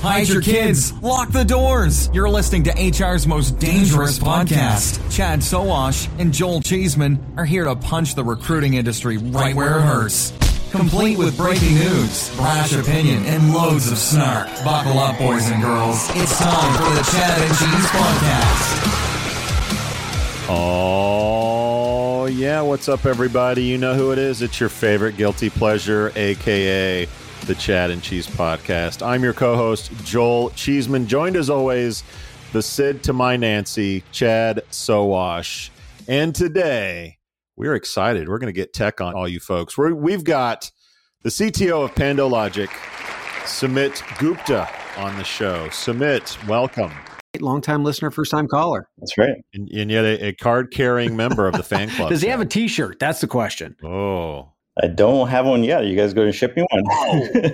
hide your kids, lock the doors. You're listening to HR's most dangerous podcast. Chad Sowash and Joel Cheeseman are here to punch the recruiting industry right where it hurts. Complete with breaking news, brash opinion, and loads of snark. Buckle up, boys and girls. It's time for the Chad and Cheese Podcast. Oh, yeah. What's up, everybody? You know who it is. It's your favorite guilty pleasure, aka the Chad and Cheese Podcast. I'm your co host, Joel Cheeseman, joined as always, the Sid to my Nancy, Chad Sowash. And today, we're excited. We're going to get tech on all you folks. We're, we've got the CTO of PandoLogic, Sumit Gupta, on the show. Sumit, welcome. Long time listener, first time caller. That's right. And, and yet a, a card carrying member of the fan club. Does he have a t shirt? That's the question. Oh, I don't have one yet. You guys going to ship me one?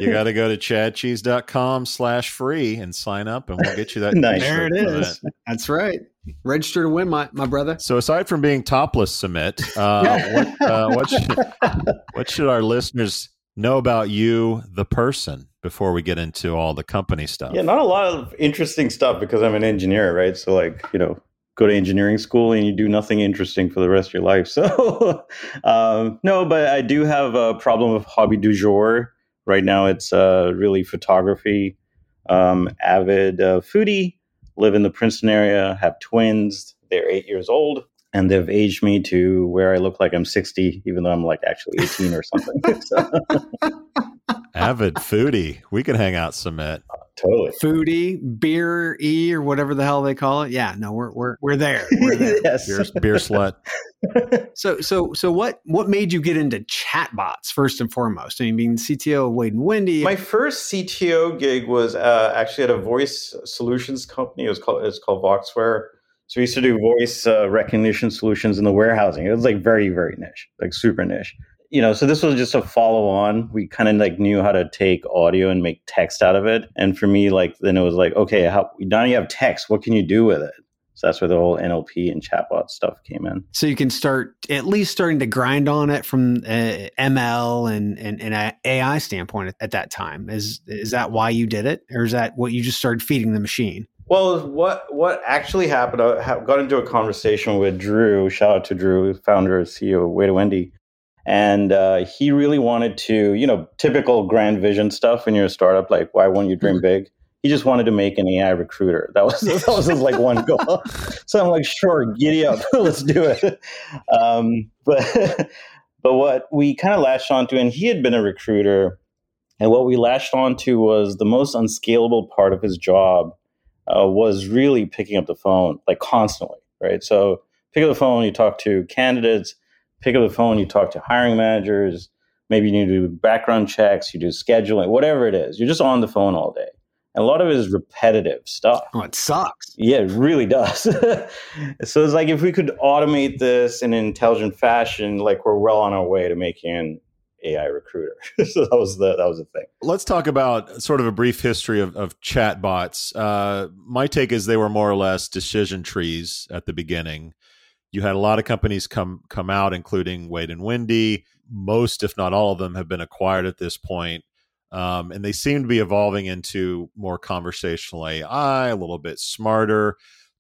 you got to go to chadcheese.com slash free and sign up and we'll get you that. Nice. There it t-shirt for is. that. That's right. Register to win, my, my brother. So aside from being topless, Sumit, uh, what, uh, what, should, what should our listeners know about you, the person, before we get into all the company stuff? yeah, not a lot of interesting stuff because I'm an engineer, right? So, like, you know, go to engineering school and you do nothing interesting for the rest of your life. So, um, no, but I do have a problem with hobby du jour. Right now, it's uh, really photography. Um, avid uh, foodie, live in the Princeton area, have twins. They're eight years old. And they've aged me to where I look like I'm 60, even though I'm like actually 18 or something. so, Avid foodie. We could hang out, Sumit. totally. Foodie, beer E or whatever the hell they call it. Yeah, no, we're we're we're there. We're there. yes. Beer, beer slut. so so so what what made you get into chatbots first and foremost? I mean, being CTO of Wade and Wendy. My first CTO gig was uh, actually at a voice solutions company. It was called it's called Voxware. So we used to do voice uh, recognition solutions in the warehousing. It was like very very niche, like super niche. You know, so this was just a follow on. We kind of like knew how to take audio and make text out of it. And for me, like then it was like, okay, how now you have text. What can you do with it? So that's where the whole NLP and chatbot stuff came in. so you can start at least starting to grind on it from uh, ML and, and and AI standpoint at, at that time. Is is that why you did it, or is that what you just started feeding the machine? Well, what what actually happened? I got into a conversation with Drew. Shout out to Drew, founder and CEO of Wade and Wendy, and uh, he really wanted to, you know, typical grand vision stuff when you're a startup. Like, why won't you dream big? He just wanted to make an AI recruiter. That was that was his like one goal. so I'm like, sure, giddy up, let's do it. Um, but but what we kind of latched onto, and he had been a recruiter, and what we latched onto was the most unscalable part of his job uh, was really picking up the phone like constantly, right? So pick up the phone, you talk to candidates, pick up the phone, you talk to hiring managers, maybe you need to do background checks, you do scheduling, whatever it is. You're just on the phone all day. And a lot of it is repetitive stuff. Oh, it sucks. Yeah, it really does. so it's like if we could automate this in an intelligent fashion, like we're well on our way to making AI recruiter. so that was the that was the thing. Let's talk about sort of a brief history of, of chatbots. Uh, my take is they were more or less decision trees at the beginning. You had a lot of companies come come out, including Wade and Wendy. Most, if not all of them, have been acquired at this point. Um, and they seem to be evolving into more conversational AI, a little bit smarter.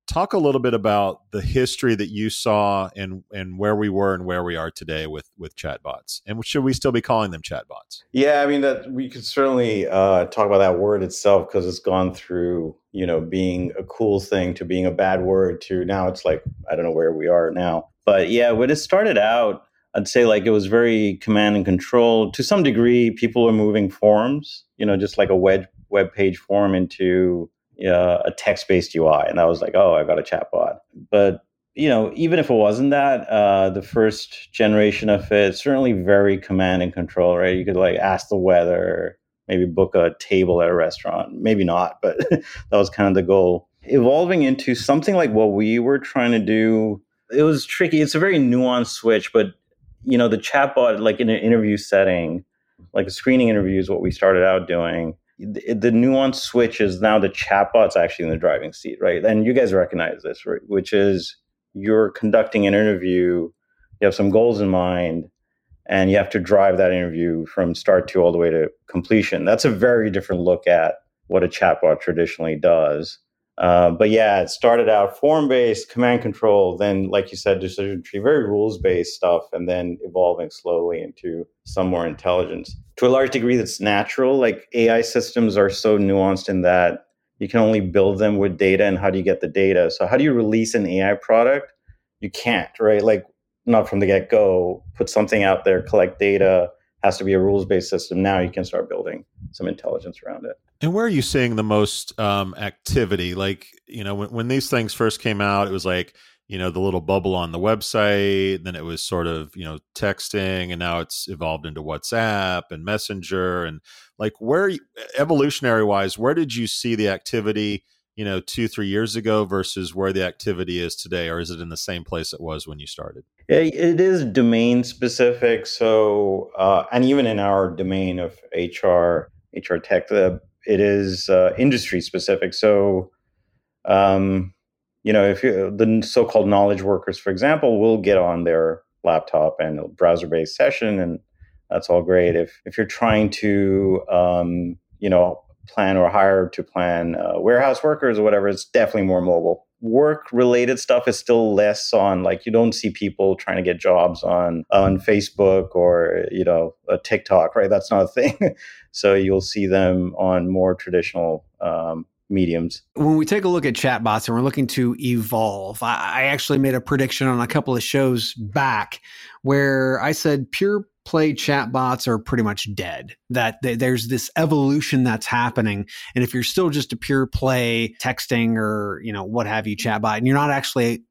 Talk a little bit about the history that you saw and and where we were and where we are today with with chatbots. And should we still be calling them chatbots? Yeah, I mean that we could certainly uh, talk about that word itself because it's gone through, you know, being a cool thing to being a bad word to now it's like I don't know where we are now. But yeah, when it started out, I'd say like it was very command and control to some degree. People were moving forms, you know, just like a web web page form into uh, a text based UI, and that was like, oh, I've got a chatbot. But you know, even if it wasn't that, uh, the first generation of it certainly very command and control, right? You could like ask the weather, maybe book a table at a restaurant, maybe not, but that was kind of the goal. Evolving into something like what we were trying to do, it was tricky. It's a very nuanced switch, but you know, the chatbot, like in an interview setting, like a screening interview is what we started out doing. The, nuanced switch is now the chatbot's actually in the driving seat, right? And you guys recognize this, right? Which is you're conducting an interview, you have some goals in mind, and you have to drive that interview from start to all the way to completion. That's a very different look at what a chatbot traditionally does. Uh, but yeah, it started out form based, command control, then, like you said, decision tree, very rules based stuff, and then evolving slowly into some more intelligence. To a large degree, that's natural. Like AI systems are so nuanced in that you can only build them with data, and how do you get the data? So, how do you release an AI product? You can't, right? Like, not from the get go, put something out there, collect data, has to be a rules based system. Now you can start building some intelligence around it. And where are you seeing the most um, activity? Like, you know, when, when these things first came out, it was like, you know, the little bubble on the website. Then it was sort of, you know, texting, and now it's evolved into WhatsApp and Messenger. And like, where evolutionary wise, where did you see the activity? you know two three years ago versus where the activity is today or is it in the same place it was when you started it is domain specific so uh, and even in our domain of hr hr tech the it is uh, industry specific. So, um, you know, if you, the so-called knowledge workers, for example, will get on their laptop and browser-based session, and that's all great. If if you're trying to, um, you know, plan or hire to plan uh, warehouse workers or whatever, it's definitely more mobile. Work related stuff is still less on like you don't see people trying to get jobs on on Facebook or you know a TikTok, right? That's not a thing. so you'll see them on more traditional um, mediums. When we take a look at chatbots and we're looking to evolve, I, I actually made a prediction on a couple of shows back where I said pure play chatbots are pretty much dead. That th- there's this evolution that's happening, and if you're still just a pure play texting or you know what have you chatbot, and you're not actually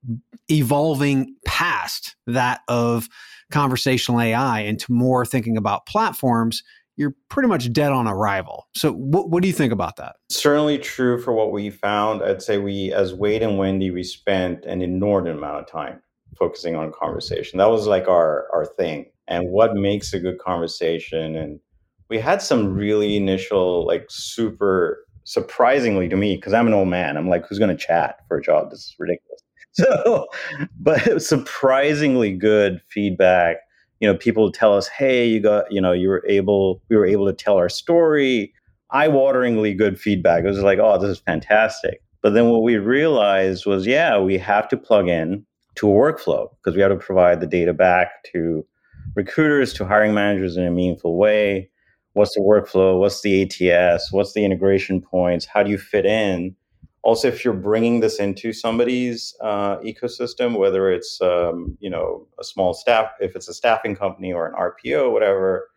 evolving past that of conversational AI into more thinking about platforms, you're pretty much dead on arrival. So, what, what do you think about that? Certainly true for what we found. I'd say we, as Wade and Wendy, we spent an inordinate amount of time focusing on conversation. That was like our our thing and what makes a good conversation. And we had some really initial, like super surprisingly to me, because I'm an old man, I'm like, who's going to chat for a job? This is ridiculous. So, but surprisingly good feedback. You know, people tell us, hey, you got, you know, you were able, we were able to tell our story. Eye wateringly good feedback. It was like, oh, this is fantastic. But then what we realized was, yeah, we have to plug in to a workflow because we have to provide the data back to recruiters to hiring managers in a meaningful way. What's the workflow? What's the ATS? What's the integration points? How do you fit in? Also, if you're bringing this into somebody's uh, ecosystem, whether it's um, you know a small staff, if it's a staffing company or an RPO, whatever,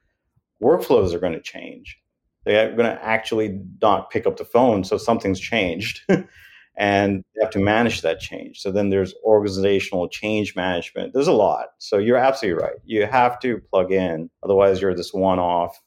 workflows are going to change. They're going to actually not pick up the phone, so something's changed. and you have to manage that change. So then there's organizational change management. There's a lot. So you're absolutely right. You have to plug in, otherwise you're this one-off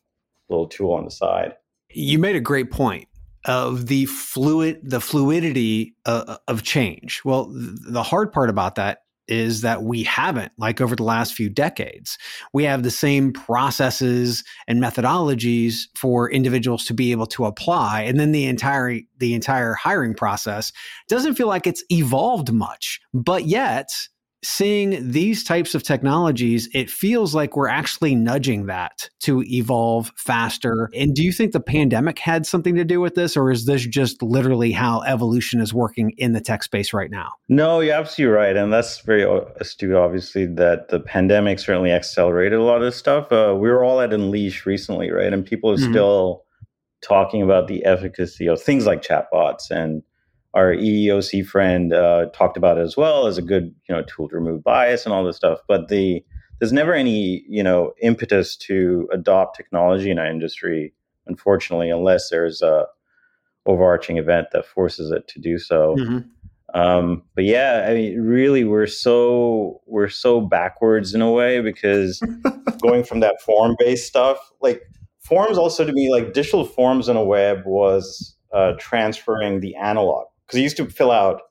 little tool on the side. You made a great point of the fluid the fluidity uh, of change. Well, the hard part about that is that we haven't like over the last few decades we have the same processes and methodologies for individuals to be able to apply and then the entire the entire hiring process doesn't feel like it's evolved much but yet seeing these types of technologies, it feels like we're actually nudging that to evolve faster. And do you think the pandemic had something to do with this, or is this just literally how evolution is working in the tech space right now? No, you're absolutely right. And that's very astute, obviously, that the pandemic certainly accelerated a lot of this stuff. Uh, we were all at Unleash recently, right? And people are mm-hmm. still talking about the efficacy of things like chatbots and our EEOC friend uh, talked about it as well as a good you know tool to remove bias and all this stuff. But the there's never any you know impetus to adopt technology in our industry, unfortunately, unless there's a overarching event that forces it to do so. Mm-hmm. Um, but yeah, I mean, really, we're so we're so backwards in a way because going from that form based stuff, like forms, also to me, like digital forms in a web was uh, transferring the analog because you used to fill out.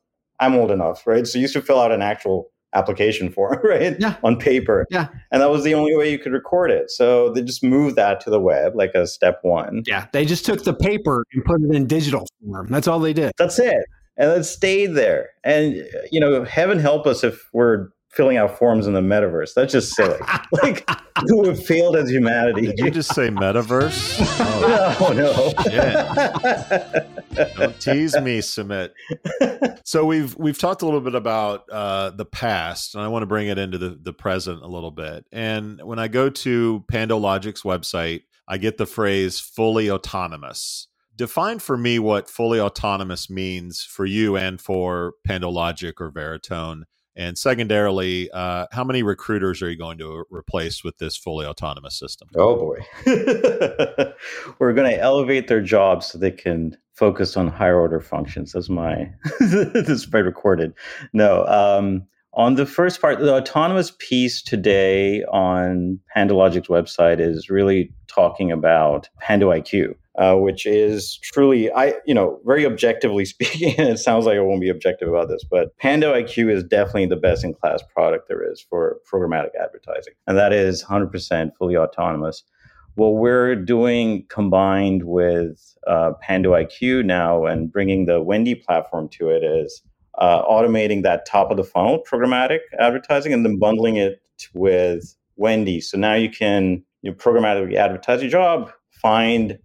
I'm old enough, right? So you used to fill out an actual application form, right? Yeah. On paper. Yeah. And that was the only way you could record it. So they just moved that to the web, like a step one. Yeah. They just took the paper and put it in digital form. That's all they did. That's it. And it stayed there. And, you know, heaven help us if we're filling out forms in the metaverse. That's just silly. like who have failed as humanity. Did you just say metaverse? Oh, no, no. Yeah. Don't tease me, Sumit. So we've we've talked a little bit about uh, the past, and I want to bring it into the, the present a little bit. And when I go to PandoLogic's website, I get the phrase fully autonomous. Define for me what fully autonomous means for you and for PandoLogic or Veritone and secondarily, uh, how many recruiters are you going to replace with this fully autonomous system? Oh boy, we're going to elevate their jobs so they can focus on higher order functions. That's my this is recorded. No, um, on the first part, the autonomous piece today on PandoLogic's website is really talking about Pando IQ uh, which is truly, I you know, very objectively speaking. it sounds like I won't be objective about this, but Pando IQ is definitely the best in class product there is for programmatic advertising, and that is 100% fully autonomous. What we're doing combined with uh, Pando IQ now and bringing the Wendy platform to it is uh, automating that top of the funnel programmatic advertising and then bundling it with Wendy. So now you can you know, programmatically advertise your job, find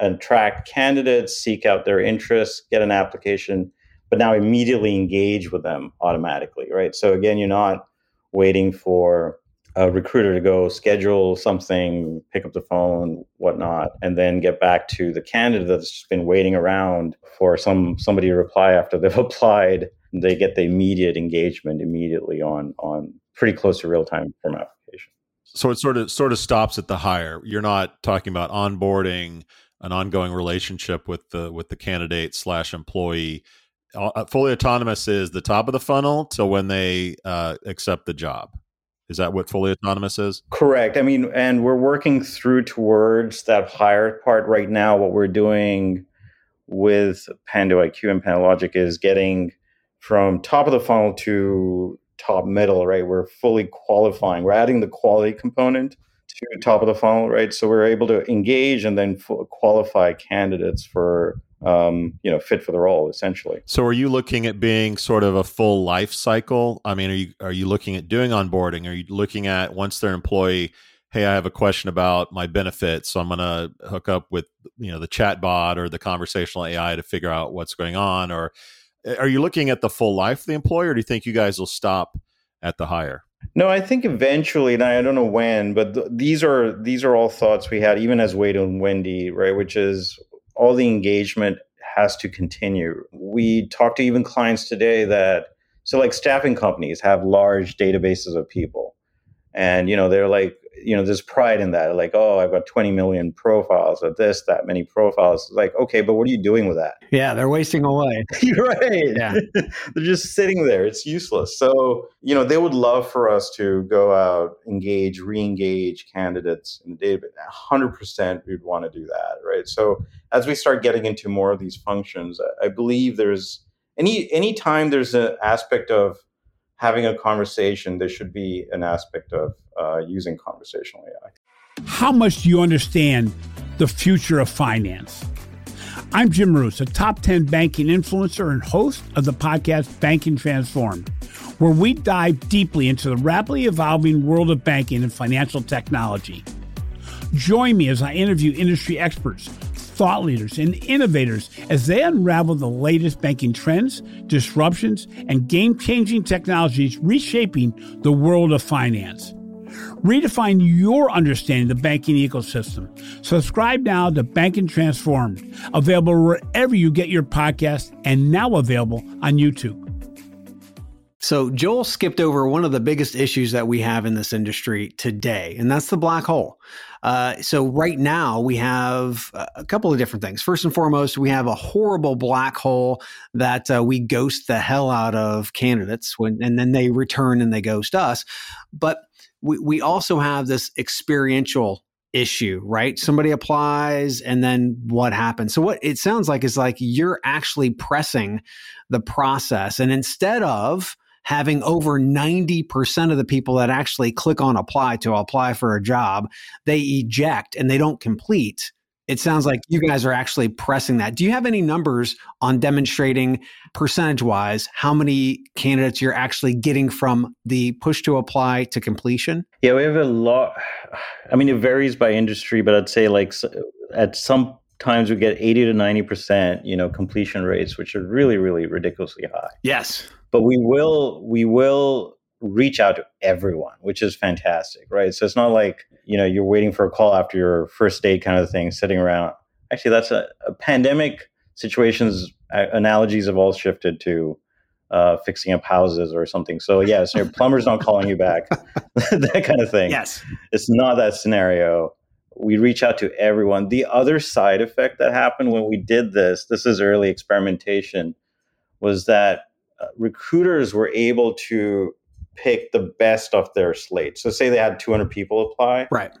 attract candidates, seek out their interests, get an application, but now immediately engage with them automatically, right? So again, you're not waiting for a recruiter to go schedule something, pick up the phone, whatnot, and then get back to the candidate that's just been waiting around for some somebody to reply after they've applied. They get the immediate engagement immediately on on pretty close to real time from application. So it sort of sort of stops at the hire. You're not talking about onboarding an ongoing relationship with the with the candidate slash employee. Uh, fully autonomous is the top of the funnel till when they uh, accept the job. Is that what fully autonomous is? Correct. I mean, and we're working through towards that higher part right now. What we're doing with Pando IQ and PandoLogic is getting from top of the funnel to top middle, right? We're fully qualifying. We're adding the quality component to top of the funnel, right? So we're able to engage and then f- qualify candidates for um, you know fit for the role essentially. So are you looking at being sort of a full life cycle? I mean, are you are you looking at doing onboarding? Are you looking at once they're employee? Hey, I have a question about my benefits, so I'm going to hook up with you know the chat bot or the conversational AI to figure out what's going on. Or are you looking at the full life of the employer? Or do you think you guys will stop at the hire? No, I think eventually, and I don't know when, but th- these are these are all thoughts we had, even as Wade and Wendy, right? Which is all the engagement has to continue. We talked to even clients today that so like staffing companies have large databases of people, and you know they're like you know there's pride in that like oh i've got 20 million profiles of this that many profiles. Like okay but what are you doing with that? Yeah they're wasting away. You're right. Yeah. They're just sitting there. It's useless. So you know they would love for us to go out engage re-engage candidates in the database. 100% we'd want to do that right? So as we start getting into more of these functions i believe there's any any time there's an aspect of having a conversation, there should be an aspect of uh, using conversational AI. How much do you understand the future of finance? I'm Jim Marous, a top 10 banking influencer and host of the podcast Banking Transformed, where we dive deeply into the rapidly evolving world of banking and financial technology. Join me as I interview industry experts thought leaders and innovators as they unravel the latest banking trends, disruptions, and game changing technologies reshaping the world of finance. Redefine your understanding of the banking ecosystem. Subscribe now to Banking Transformed, available wherever you get your podcast and now available on YouTube. So, Joel skipped over one of the biggest issues that we have in this industry today, and that's the black hole. Uh, so, right now, we have a couple of different things. First and foremost, we have a horrible black hole that uh, we ghost the hell out of candidates when, and then they return and they ghost us. But we, we also have this experiential issue, right? Somebody applies and then what happens? So what it sounds like is like you're actually pressing the process and instead of having over 90% of the people that actually click on apply to apply for a job, they eject and they don't complete. it sounds like you guys are actually pressing that. Do you have any numbers on demonstrating percentage wise how many candidates you're actually getting from the push to apply to completion? Yeah, we have a lot. I mean, it varies by industry, but I'd say like at some times we get 80 to 90% you know completion rates which are really really ridiculously high yes but we will we will reach out to everyone which is fantastic right? So it's not like you know you're waiting for a call after your first date kind of thing sitting around. Actually that's a, a pandemic situations analogies have all shifted to uh, fixing up houses or something. So yeah so your plumber's not calling you back that kind of thing. Yes. It's not that scenario. We reach out to everyone. The other side effect that happened when we did this, this is early experimentation, was that recruiters were able to pick the best of their slate. So, say they had 200 people apply. Right.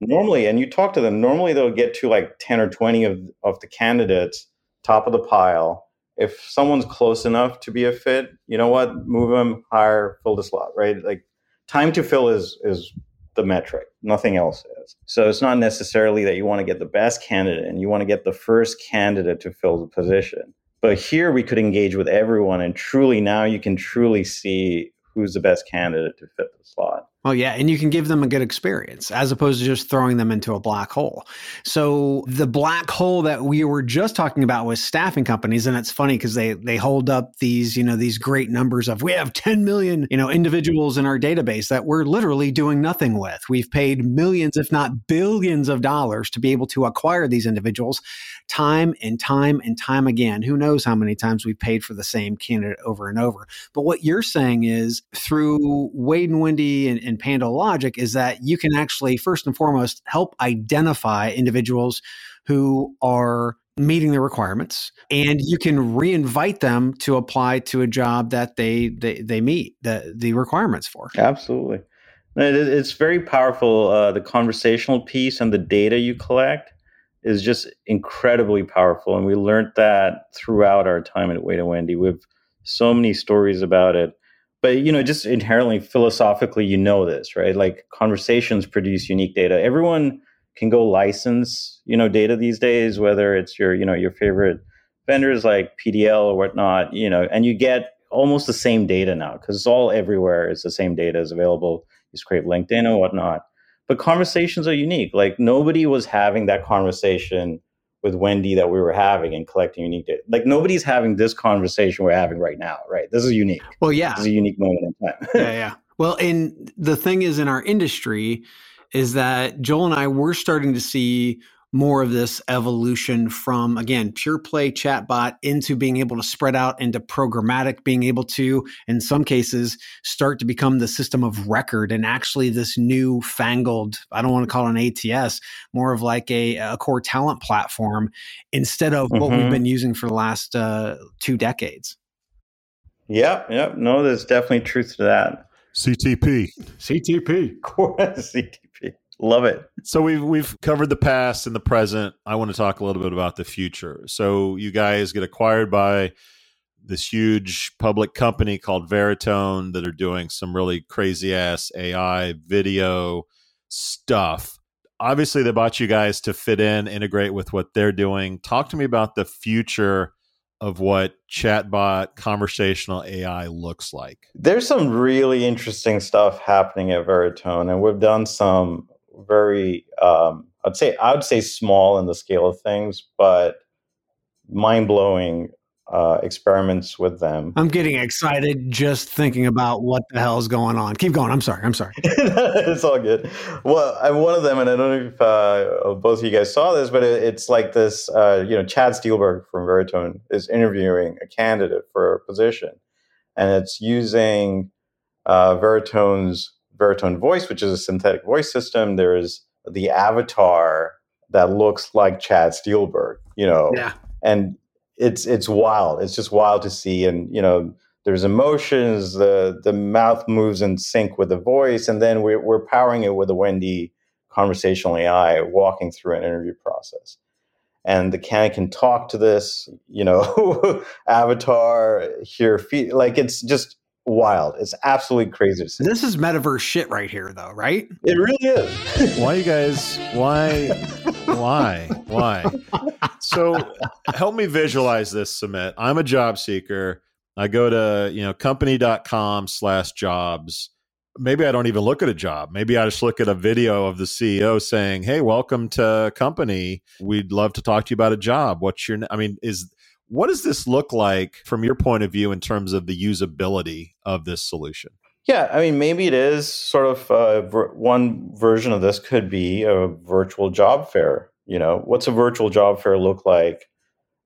Normally, and you talk to them, normally they'll get to like 10 or 20 of, of the candidates, top of the pile. If someone's close enough to be a fit, you know what? Move them, hire, fill the slot, right? Like time to fill is is the metric. Nothing else is. So it's not necessarily that you want to get the best candidate and you want to get the first candidate to fill the position. But here we could engage with everyone and truly now you can truly see who's the best candidate to fit the slot. Well, yeah, and you can give them a good experience as opposed to just throwing them into a black hole. So the black hole that we were just talking about was staffing companies, and it's funny because they they hold up these you know these great numbers of we have 10 million you know individuals in our database that we're literally doing nothing with. We've paid millions, if not billions, of dollars to be able to acquire these individuals, time and time and time again. Who knows how many times we've paid for the same candidate over and over? But what you're saying is through Wade and Wendy and, and and PandoLogic is that you can actually, first and foremost, help identify individuals who are meeting the requirements and you can reinvite them to apply to a job that they they, they meet the, the requirements for. Absolutely. It's very powerful uh, the conversational piece and the data you collect is just incredibly powerful and we learned that throughout our time at and wendy. We have so many stories about it but you know just inherently philosophically you know this right? Like conversations produce unique data. Everyone can go license you know data these days whether it's your you know your favorite vendors like pdl or whatnot you know and you get almost the same data now because it's all everywhere. It's the same data is available. You scrape linkedin or whatnot. But conversations are unique. Like nobody was having that conversation with Wendy that we were having and collecting unique data. Like nobody's having this conversation we're having right now, right? This is unique. Well, yeah. This is a unique moment in time. yeah, yeah. Well, and the thing is in our industry is that Joel and I we're starting to see more of this evolution from again pure play chatbot into being able to spread out into programmatic being able to in some cases start to become the system of record and actually this new fangled i don't want to call it an ats more of like a, a core talent platform instead of mm-hmm. what we've mm-hmm. been using for the last uh, two decades. Yep yep. No there's definitely truth to that. Ctp ctp ctp Love it. So we've we've covered the past and the present. I want to talk a little bit about the future. So you guys get acquired by this huge public company called Veritone that are doing some really crazy ass AI video stuff. Obviously, they bought you guys to fit in, integrate with what they're doing. Talk to me about the future of what chatbot conversational AI looks like. There's some really interesting stuff happening at Veritone, and we've done some very um, I'd say I would say small in the scale of things, but mind blowing uh, experiments with them. I'm getting excited just thinking about what the hell is going on. Keep going. I'm sorry. I'm sorry. it's all good. Well, I'm one of them, and I don't know if uh, both of you guys saw this, but it, it's like this. Uh, you know, Chad Steelberg from Veritone is interviewing a candidate for a position, and it's using uh, Veritone's Veritone Voice, which is a synthetic voice system. There is the avatar that looks like Chad Steelberg, you know, yeah. and it's it's wild. It's just wild to see, and you know, there's emotions. The the mouth moves in sync with the voice, and then we're we're powering it with a Wendy conversational AI walking through an interview process. And the candidate can talk to this, you know, avatar, hear, feet. Like it's just wild. It's absolutely crazy. This is metaverse shit right here, though, right? It really is. why you guys? Why? Why? Why? So help me visualize this, Sumit. I'm a job seeker. I go to, you know, company.com slash jobs. Maybe I don't even look at a job. Maybe I just look at a video of the CEO saying, Hey, welcome to company. We'd love to talk to you about a job. What's your, I mean, is, what does this look like from your point of view in terms of the usability of this solution? Yeah, I mean, maybe it is sort of uh, ver- one version of this could be a virtual job fair. You know, what's a virtual job fair look like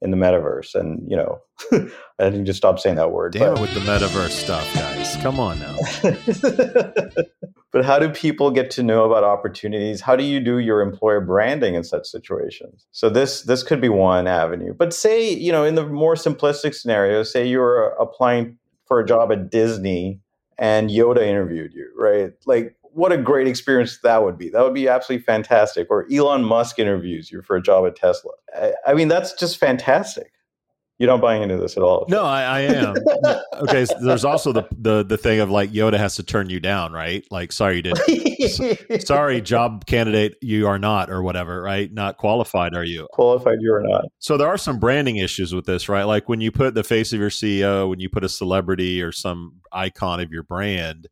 in the metaverse? And you know, I didn't just stop saying that word. Damn but. it with the metaverse stuff, guys. Come on now. but how do people get to know about opportunities? How do you do your employer branding in such situations? So this this could be one avenue. But say you know, in the more simplistic scenario, say you're applying for a job at Disney and Yoda interviewed you, right? Like, what a great experience that would be. That would be absolutely fantastic. Or Elon Musk interviews you for a job at Tesla. I, I mean, that's just fantastic. You're not buying into this at all. No, I, I am. okay, so there's also the, the the thing of like Yoda has to turn you down, right? Like, sorry, you didn't. sorry, job candidate, you are not, or whatever, right? Not qualified, are you? Qualified, you are not. So there are some branding issues with this, right? Like when you put the face of your CEO, when you put a celebrity or some icon of your brand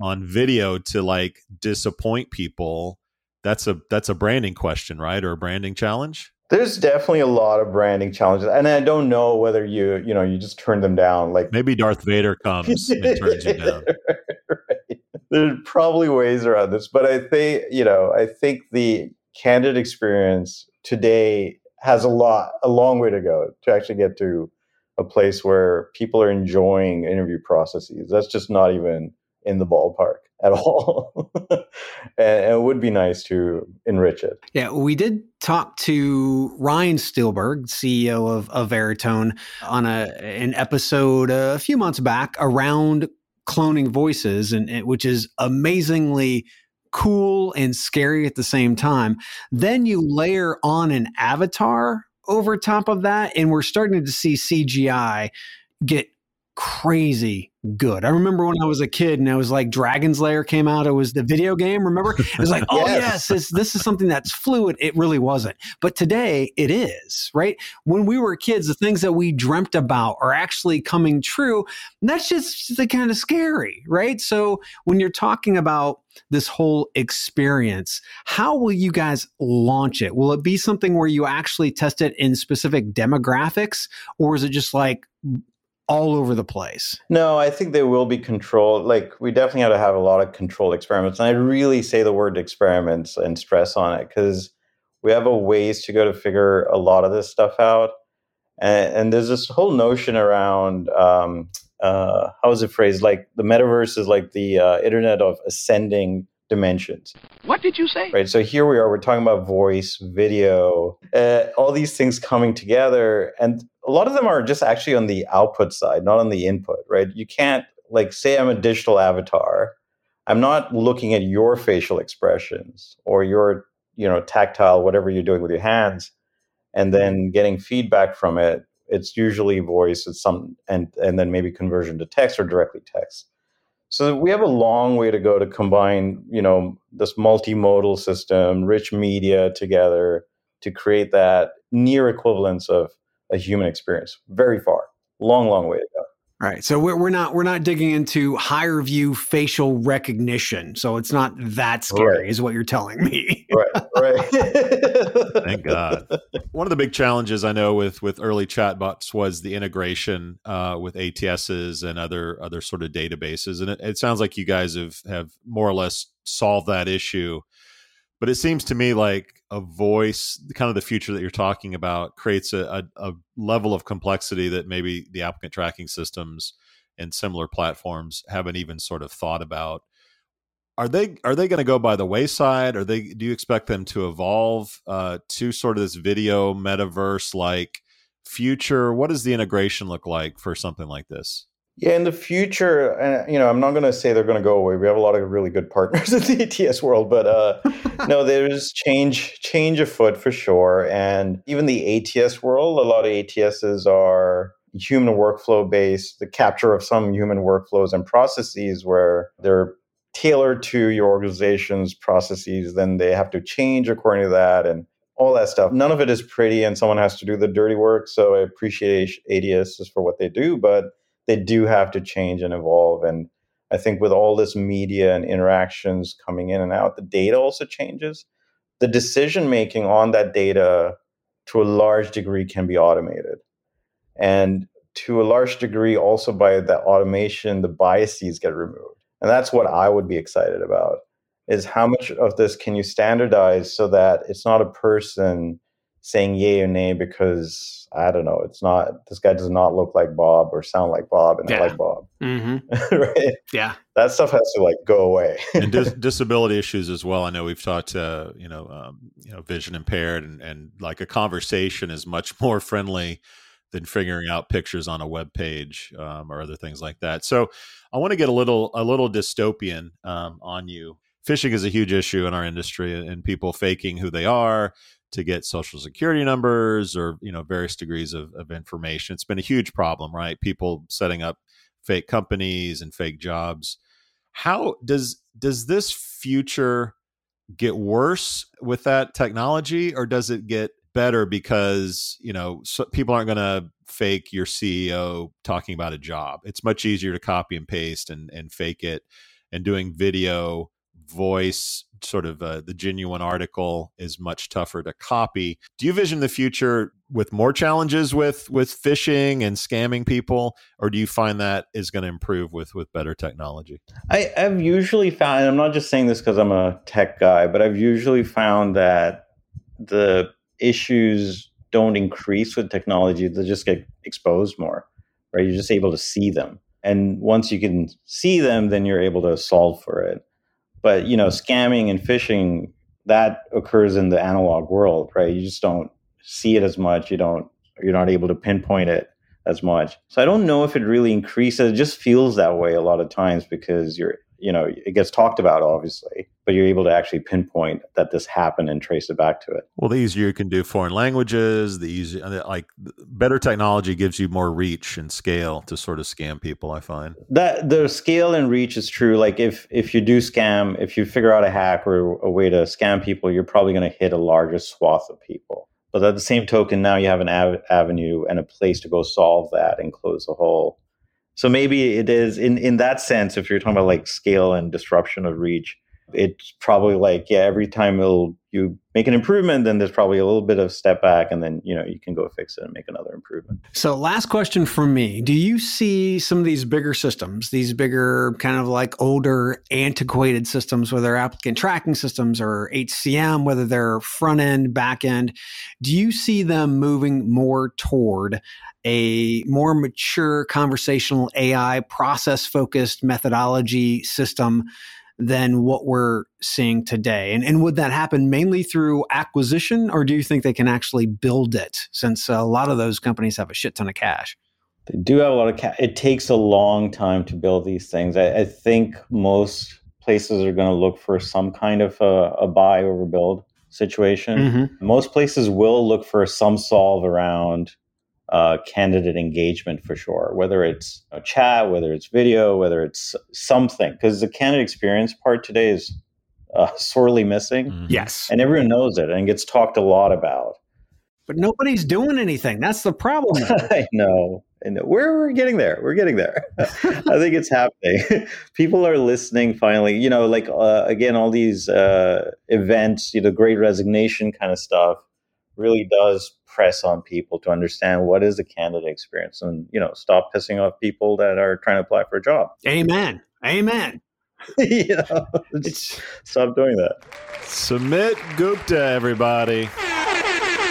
on video to like disappoint people, that's a that's a branding question, right? Or a branding challenge there's definitely a lot of branding challenges and i don't know whether you you know you just turn them down like maybe darth vader comes and turns you down. right. there's probably ways around this but i think you know i think the candid experience today has a lot a long way to go to actually get to a place where people are enjoying interview processes. That's just not even in the ballpark at all. and it would be nice to enrich it. Yeah, we did talk to Ryan Steelberg, CEO of, of Veritone, on a an episode a few months back around cloning voices, and, and which is amazingly cool and scary at the same time. Then you layer on an avatar over top of that, and we're starting to see CGI get crazy good. I remember when I was a kid and I was like Dragon's Lair came out. It was the video game. Remember? It was like, oh yes, this, this is something that's fluid. It really wasn't. But today it is, right? When we were kids, the things that we dreamt about are actually coming true. And that's just the kind of scary, right? So when you're talking about this whole experience, how will you guys launch it? Will it be something where you actually test it in specific demographics or is it just like all over the place. No, I think they will be controlled. Like we definitely have to have a lot of controlled experiments. And I really say the word experiments and stress on it because we have a ways to go to figure a lot of this stuff out. And, and there's this whole notion around um, uh, how is it phrased? Like the metaverse is like the uh, internet of ascending dimensions. What did you say? Right. So here we are. We're talking about voice, video, uh, all these things coming together, and a lot of them are just actually on the output side, not on the input. Right. You can't like say I'm a digital avatar. I'm not looking at your facial expressions or your you know tactile whatever you're doing with your hands, and then getting feedback from it. It's usually voice. It's some and and then maybe conversion to text or directly text. So we have a long way to go to combine, you know, this multimodal system, rich media together to create that near equivalence of a human experience. Very far, long, long way to go. Right. So we're, we're not we're not digging into HireVue facial recognition. So it's not that scary, right. is what you're telling me. right. Right. Thank God. One of the big challenges I know with with early chatbots was the integration uh, with ATSs and other other sort of databases, and it, it sounds like you guys have have more or less solved that issue. But it seems to me like a voice, kind of the future that you're talking about, creates a, a, a level of complexity that maybe the applicant tracking systems and similar platforms haven't even sort of thought about. Are they are they going to go by the wayside? Are they do you expect them to evolve uh, to sort of this video metaverse like future? What does the integration look like for something like this? Yeah, in the future, and you know, I'm not going to say they're going to go away. We have a lot of really good partners in the ATS world, but uh, no, there's change change afoot for sure. And even the ATS world, a lot of ATSs are human workflow based, the capture of some human workflows and processes where they're tailored to your organization's processes. Then they have to change according to that, and all that stuff. None of it is pretty, and someone has to do the dirty work. So I appreciate ATSs for what they do, but they do have to change and evolve. And I think with all this media and interactions coming in and out, the data also changes. The decision making on that data to a large degree can be automated. And to a large degree, also by that automation, the biases get removed. And that's what I would be excited about is how much of this can you standardize so that it's not a person saying yay or nay because I don't know, it's not this guy does not look like Bob or sound like Bob and yeah. I like Bob. Mm-hmm. right? Yeah. That stuff has to like go away. and dis- disability issues as well. I know we've talked uh, you know, um, you know, vision impaired and, and like a conversation is much more friendly than figuring out pictures on a web page um, or other things like that. So I want to get a little a little dystopian um, on you. Phishing is a huge issue in our industry, and people faking who they are to get social security numbers or you know various degrees of, of information. It's been a huge problem, right? People setting up fake companies and fake jobs. How does does this future get worse with that technology, or does it get better because you know so people aren't going to fake your CEO talking about a job. It's much easier to copy and paste and and fake it. And doing video, voice, sort of uh, the genuine article is much tougher to copy. Do you vision the future with more challenges with with phishing and scamming people, or do you find that is going to improve with with better technology? I, I've usually found, and I'm not just saying this because I'm a tech guy, but I've usually found that the issues don't increase with technology, they just get exposed more, right? You're just able to see them. And once you can see them, then you're able to solve for it. But, you know, scamming and phishing, that occurs in the analog world, right? You just don't see it as much. You don't, you're not able to pinpoint it as much. So I don't know if it really increases. It just feels that way a lot of times because you're you know it gets talked about obviously but you're able to actually pinpoint that this happened and trace it back to it. Well the easier you can do foreign languages the easier uh, like better technology gives you more reach and scale to sort of scam people i find. That the scale and reach is true. Like if if you do scam if you figure out a hack or a way to scam people you're probably going to hit a larger swath of people. But at the same token now you have an av- avenue and a place to go solve that and close the hole so maybe it is in in that sense. If you're talking about like scale and disruption of reach, it's probably like yeah, every time you make an improvement, then there's probably a little bit of step back, and then you know you can go fix it and make another improvement. So last question from me: Do you see some of these bigger systems, these bigger kind of like older, antiquated systems, whether applicant tracking systems or HCM, whether they're front end, back end? Do you see them moving more toward a more mature conversational AI process focused methodology system than what we're seeing today? And, and would that happen mainly through acquisition, or do you think they can actually build it since a lot of those companies have a shit ton of cash? They do have a lot of cash. It takes a long time to build these things. I, I think most places are going to look for some kind of a, a buy over build situation. Mm-hmm. Most places will look for some solve around uh, candidate engagement for sure, whether it's a chat, whether it's video, whether it's something, because the candidate experience part today is uh, sorely missing. Mm-hmm. Yes. And everyone knows it and gets talked a lot about. But nobody's doing anything. That's the problem. I know. And we're, we're getting there. We're getting there. I think it's happening. People are listening finally. You know, like, uh, again, all these uh, events, you know, great resignation kind of stuff really does press on people to understand what is the candidate experience and you know stop pissing off people that are trying to apply for a job. Amen. Amen. You know, stop doing that. Sumit Gupta everybody.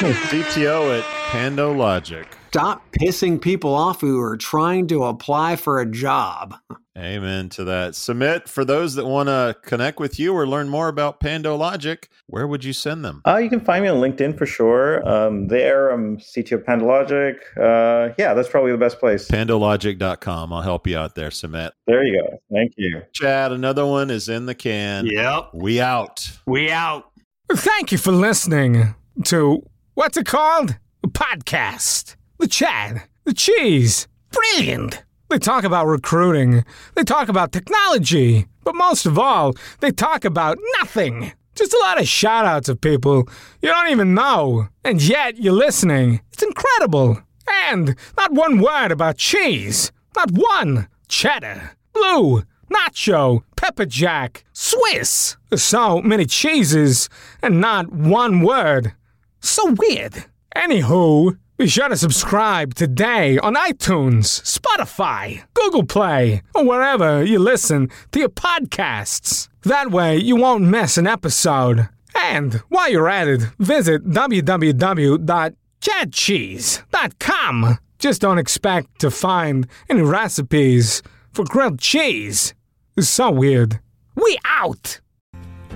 Cto at pandologic stop pissing people off who are trying to apply for a job Amen to that. Sumit for those that want to connect with you or learn more about PandoLogic, where would you send them? Uh, you can find me on LinkedIn for sure. Um, there, I'm CTO PandoLogic. Uh, yeah, that's probably the best place. PandoLogic.com. I'll help you out there, Sumit. There you go. Thank you. Chad, another one is in the can. Yep. We out. We out. Thank you for listening to what's it called? A podcast. The Chad. The Cheese. Brilliant. They talk about recruiting. They talk about technology. But most of all, they talk about nothing. Just a lot of shout outs of people you don't even know, and yet you're listening. It's incredible. And not one word about cheese. Not one. Cheddar, blue, nacho, pepper jack, Swiss. So many cheeses, and not one word. So weird. Anywho, be sure to subscribe today on iTunes, Spotify, Google Play, or wherever you listen to your podcasts. That way you won't miss an episode. And while you're at it, visit www.chadcheese.com. Just don't expect to find any recipes for grilled cheese. It's so weird. We out!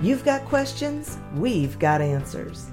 You've got questions, we've got answers.